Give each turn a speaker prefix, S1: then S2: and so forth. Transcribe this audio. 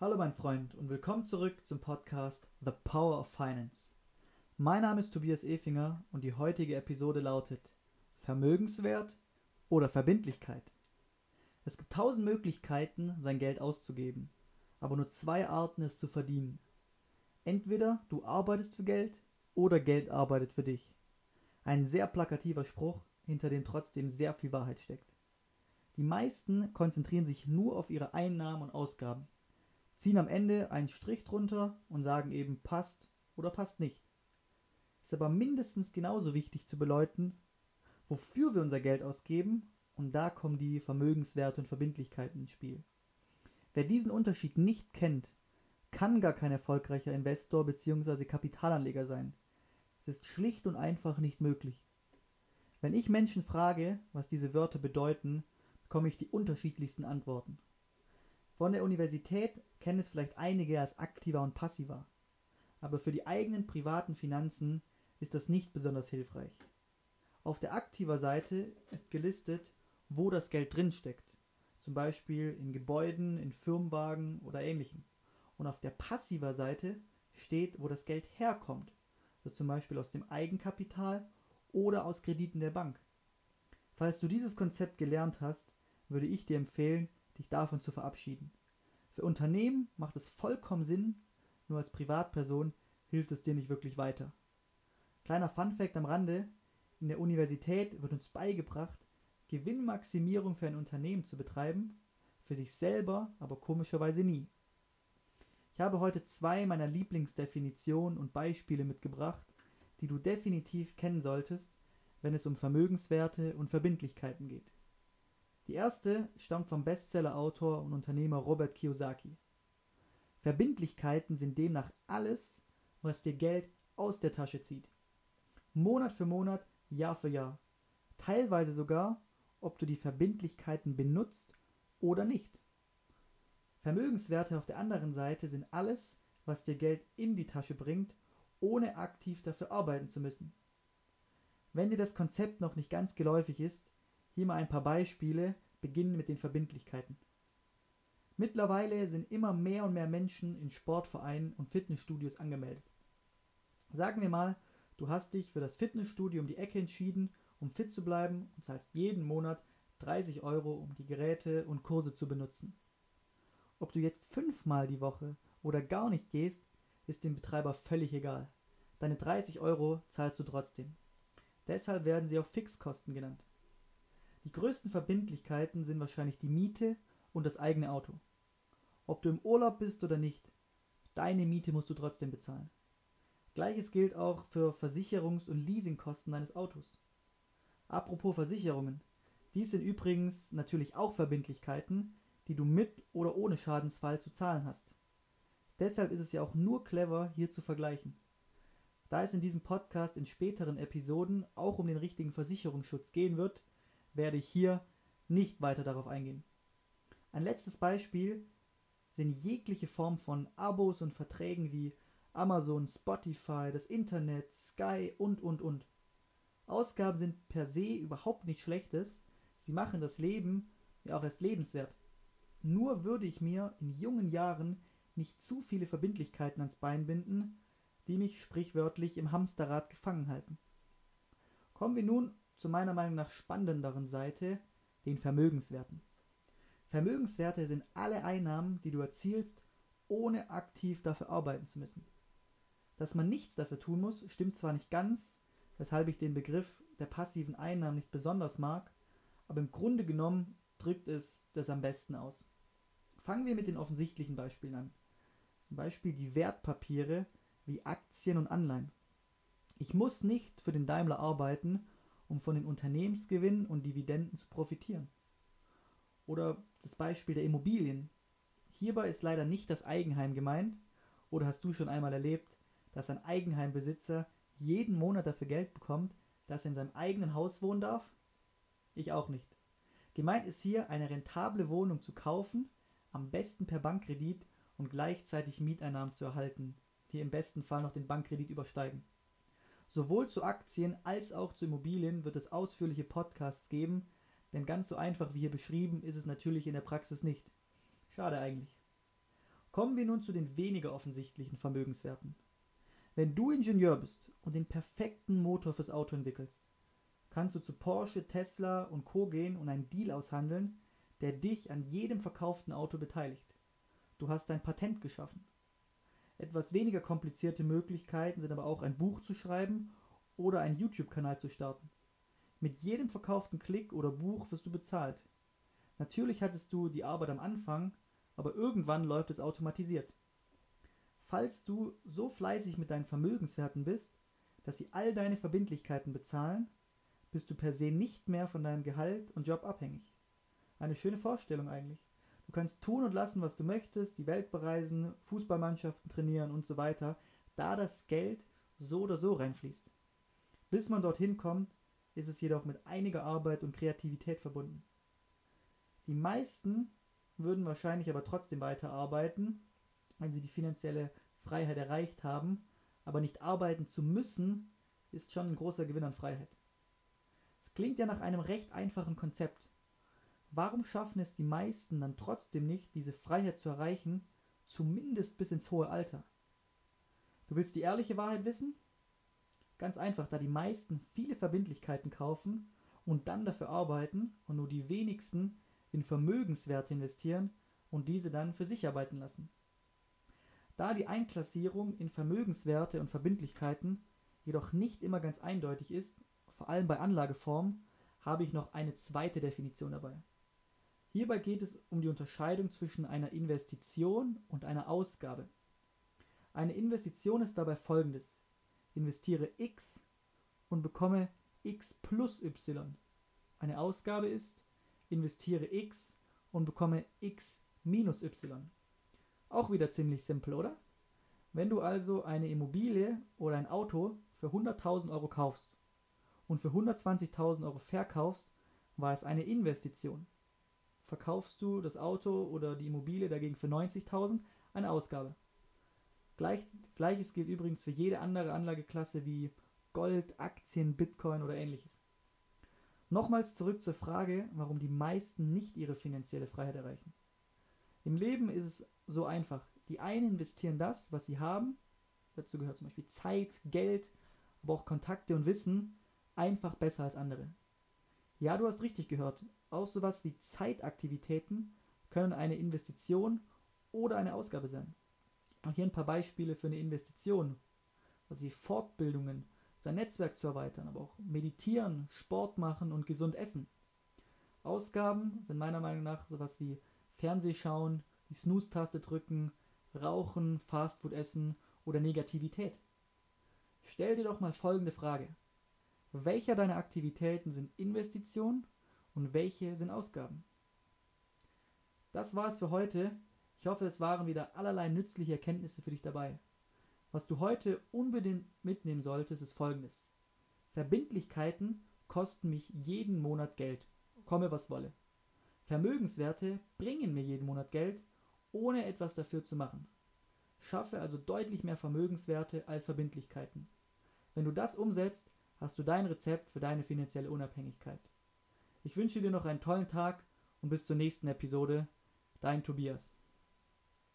S1: Hallo mein Freund und willkommen zurück zum Podcast The Power of Finance. Mein Name ist Tobias Efinger und die heutige Episode lautet Vermögenswert oder Verbindlichkeit. Es gibt tausend Möglichkeiten, sein Geld auszugeben, aber nur zwei Arten, es zu verdienen. Entweder du arbeitest für Geld oder Geld arbeitet für dich. Ein sehr plakativer Spruch, hinter dem trotzdem sehr viel Wahrheit steckt. Die meisten konzentrieren sich nur auf ihre Einnahmen und Ausgaben ziehen am Ende einen Strich drunter und sagen eben passt oder passt nicht. Ist aber mindestens genauso wichtig zu beläuten, wofür wir unser Geld ausgeben, und da kommen die Vermögenswerte und Verbindlichkeiten ins Spiel. Wer diesen Unterschied nicht kennt, kann gar kein erfolgreicher Investor bzw. Kapitalanleger sein. Es ist schlicht und einfach nicht möglich. Wenn ich Menschen frage, was diese Wörter bedeuten, bekomme ich die unterschiedlichsten Antworten. Von der Universität kennen es vielleicht einige als aktiver und passiver, aber für die eigenen privaten Finanzen ist das nicht besonders hilfreich. Auf der aktiver Seite ist gelistet, wo das Geld drinsteckt, zum Beispiel in Gebäuden, in Firmenwagen oder ähnlichem. Und auf der passiver Seite steht, wo das Geld herkommt, so zum Beispiel aus dem Eigenkapital oder aus Krediten der Bank. Falls du dieses Konzept gelernt hast, würde ich dir empfehlen, dich davon zu verabschieden. Für Unternehmen macht es vollkommen Sinn, nur als Privatperson hilft es dir nicht wirklich weiter. Kleiner Funfact am Rande: In der Universität wird uns beigebracht, Gewinnmaximierung für ein Unternehmen zu betreiben, für sich selber aber komischerweise nie. Ich habe heute zwei meiner Lieblingsdefinitionen und Beispiele mitgebracht, die du definitiv kennen solltest, wenn es um Vermögenswerte und Verbindlichkeiten geht. Die erste stammt vom Bestsellerautor und Unternehmer Robert Kiyosaki. Verbindlichkeiten sind demnach alles, was dir Geld aus der Tasche zieht. Monat für Monat, Jahr für Jahr. Teilweise sogar, ob du die Verbindlichkeiten benutzt oder nicht. Vermögenswerte auf der anderen Seite sind alles, was dir Geld in die Tasche bringt, ohne aktiv dafür arbeiten zu müssen. Wenn dir das Konzept noch nicht ganz geläufig ist, hier mal ein paar Beispiele, beginnen mit den Verbindlichkeiten. Mittlerweile sind immer mehr und mehr Menschen in Sportvereinen und Fitnessstudios angemeldet. Sagen wir mal, du hast dich für das Fitnessstudio um die Ecke entschieden, um fit zu bleiben und zahlst jeden Monat 30 Euro, um die Geräte und Kurse zu benutzen. Ob du jetzt fünfmal die Woche oder gar nicht gehst, ist dem Betreiber völlig egal. Deine 30 Euro zahlst du trotzdem. Deshalb werden sie auch Fixkosten genannt. Die größten Verbindlichkeiten sind wahrscheinlich die Miete und das eigene Auto. Ob du im Urlaub bist oder nicht, deine Miete musst du trotzdem bezahlen. Gleiches gilt auch für Versicherungs- und Leasingkosten deines Autos. Apropos Versicherungen, dies sind übrigens natürlich auch Verbindlichkeiten, die du mit oder ohne Schadensfall zu zahlen hast. Deshalb ist es ja auch nur clever, hier zu vergleichen. Da es in diesem Podcast in späteren Episoden auch um den richtigen Versicherungsschutz gehen wird, werde ich hier nicht weiter darauf eingehen. Ein letztes Beispiel sind jegliche Form von Abos und Verträgen wie Amazon, Spotify, das Internet, Sky und, und, und. Ausgaben sind per se überhaupt nichts Schlechtes, sie machen das Leben ja auch erst lebenswert. Nur würde ich mir in jungen Jahren nicht zu viele Verbindlichkeiten ans Bein binden, die mich sprichwörtlich im Hamsterrad gefangen halten. Kommen wir nun zu meiner Meinung nach spannenderen Seite, den Vermögenswerten. Vermögenswerte sind alle Einnahmen, die du erzielst, ohne aktiv dafür arbeiten zu müssen. Dass man nichts dafür tun muss, stimmt zwar nicht ganz, weshalb ich den Begriff der passiven Einnahmen nicht besonders mag, aber im Grunde genommen drückt es das am besten aus. Fangen wir mit den offensichtlichen Beispielen an. Zum Beispiel die Wertpapiere wie Aktien und Anleihen. Ich muss nicht für den Daimler arbeiten, um von den Unternehmensgewinnen und Dividenden zu profitieren. Oder das Beispiel der Immobilien. Hierbei ist leider nicht das Eigenheim gemeint, oder hast du schon einmal erlebt, dass ein Eigenheimbesitzer jeden Monat dafür Geld bekommt, dass er in seinem eigenen Haus wohnen darf? Ich auch nicht. Gemeint ist hier, eine rentable Wohnung zu kaufen, am besten per Bankkredit und gleichzeitig Mieteinnahmen zu erhalten, die im besten Fall noch den Bankkredit übersteigen. Sowohl zu Aktien als auch zu Immobilien wird es ausführliche Podcasts geben, denn ganz so einfach wie hier beschrieben ist es natürlich in der Praxis nicht. Schade eigentlich. Kommen wir nun zu den weniger offensichtlichen Vermögenswerten. Wenn du Ingenieur bist und den perfekten Motor fürs Auto entwickelst, kannst du zu Porsche, Tesla und Co. gehen und einen Deal aushandeln, der dich an jedem verkauften Auto beteiligt. Du hast dein Patent geschaffen. Etwas weniger komplizierte Möglichkeiten sind aber auch ein Buch zu schreiben oder einen YouTube-Kanal zu starten. Mit jedem verkauften Klick oder Buch wirst du bezahlt. Natürlich hattest du die Arbeit am Anfang, aber irgendwann läuft es automatisiert. Falls du so fleißig mit deinen Vermögenswerten bist, dass sie all deine Verbindlichkeiten bezahlen, bist du per se nicht mehr von deinem Gehalt und Job abhängig. Eine schöne Vorstellung eigentlich. Du kannst tun und lassen, was du möchtest, die Welt bereisen, Fußballmannschaften trainieren und so weiter, da das Geld so oder so reinfließt. Bis man dorthin kommt, ist es jedoch mit einiger Arbeit und Kreativität verbunden. Die meisten würden wahrscheinlich aber trotzdem weiterarbeiten, wenn sie die finanzielle Freiheit erreicht haben, aber nicht arbeiten zu müssen, ist schon ein großer Gewinn an Freiheit. Es klingt ja nach einem recht einfachen Konzept. Warum schaffen es die meisten dann trotzdem nicht, diese Freiheit zu erreichen, zumindest bis ins hohe Alter? Du willst die ehrliche Wahrheit wissen? Ganz einfach, da die meisten viele Verbindlichkeiten kaufen und dann dafür arbeiten und nur die wenigsten in Vermögenswerte investieren und diese dann für sich arbeiten lassen. Da die Einklassierung in Vermögenswerte und Verbindlichkeiten jedoch nicht immer ganz eindeutig ist, vor allem bei Anlageformen, habe ich noch eine zweite Definition dabei. Hierbei geht es um die Unterscheidung zwischen einer Investition und einer Ausgabe. Eine Investition ist dabei folgendes investiere x und bekomme x plus y. Eine Ausgabe ist, investiere x und bekomme x minus y. Auch wieder ziemlich simpel, oder? Wenn du also eine Immobilie oder ein Auto für 100.000 Euro kaufst und für 120.000 Euro verkaufst, war es eine Investition. Verkaufst du das Auto oder die Immobilie dagegen für 90.000, eine Ausgabe. Gleich, Gleiches gilt übrigens für jede andere Anlageklasse wie Gold, Aktien, Bitcoin oder ähnliches. Nochmals zurück zur Frage, warum die meisten nicht ihre finanzielle Freiheit erreichen. Im Leben ist es so einfach. Die einen investieren das, was sie haben, dazu gehört zum Beispiel Zeit, Geld, aber auch Kontakte und Wissen, einfach besser als andere. Ja, du hast richtig gehört. Auch sowas wie Zeitaktivitäten können eine Investition oder eine Ausgabe sein. Auch hier ein paar Beispiele für eine Investition. Also die Fortbildungen, sein Netzwerk zu erweitern, aber auch meditieren, Sport machen und gesund essen. Ausgaben sind meiner Meinung nach sowas wie Fernsehschauen, die Snooze-Taste drücken, Rauchen, Fastfood essen oder Negativität. Stell dir doch mal folgende Frage. Welcher deiner Aktivitäten sind Investitionen und welche sind Ausgaben? Das war es für heute. Ich hoffe, es waren wieder allerlei nützliche Erkenntnisse für dich dabei. Was du heute unbedingt mitnehmen solltest, ist folgendes. Verbindlichkeiten kosten mich jeden Monat Geld, komme was wolle. Vermögenswerte bringen mir jeden Monat Geld, ohne etwas dafür zu machen. Schaffe also deutlich mehr Vermögenswerte als Verbindlichkeiten. Wenn du das umsetzt, hast du dein Rezept für deine finanzielle Unabhängigkeit. Ich wünsche dir noch einen tollen Tag und bis zur nächsten Episode. Dein Tobias.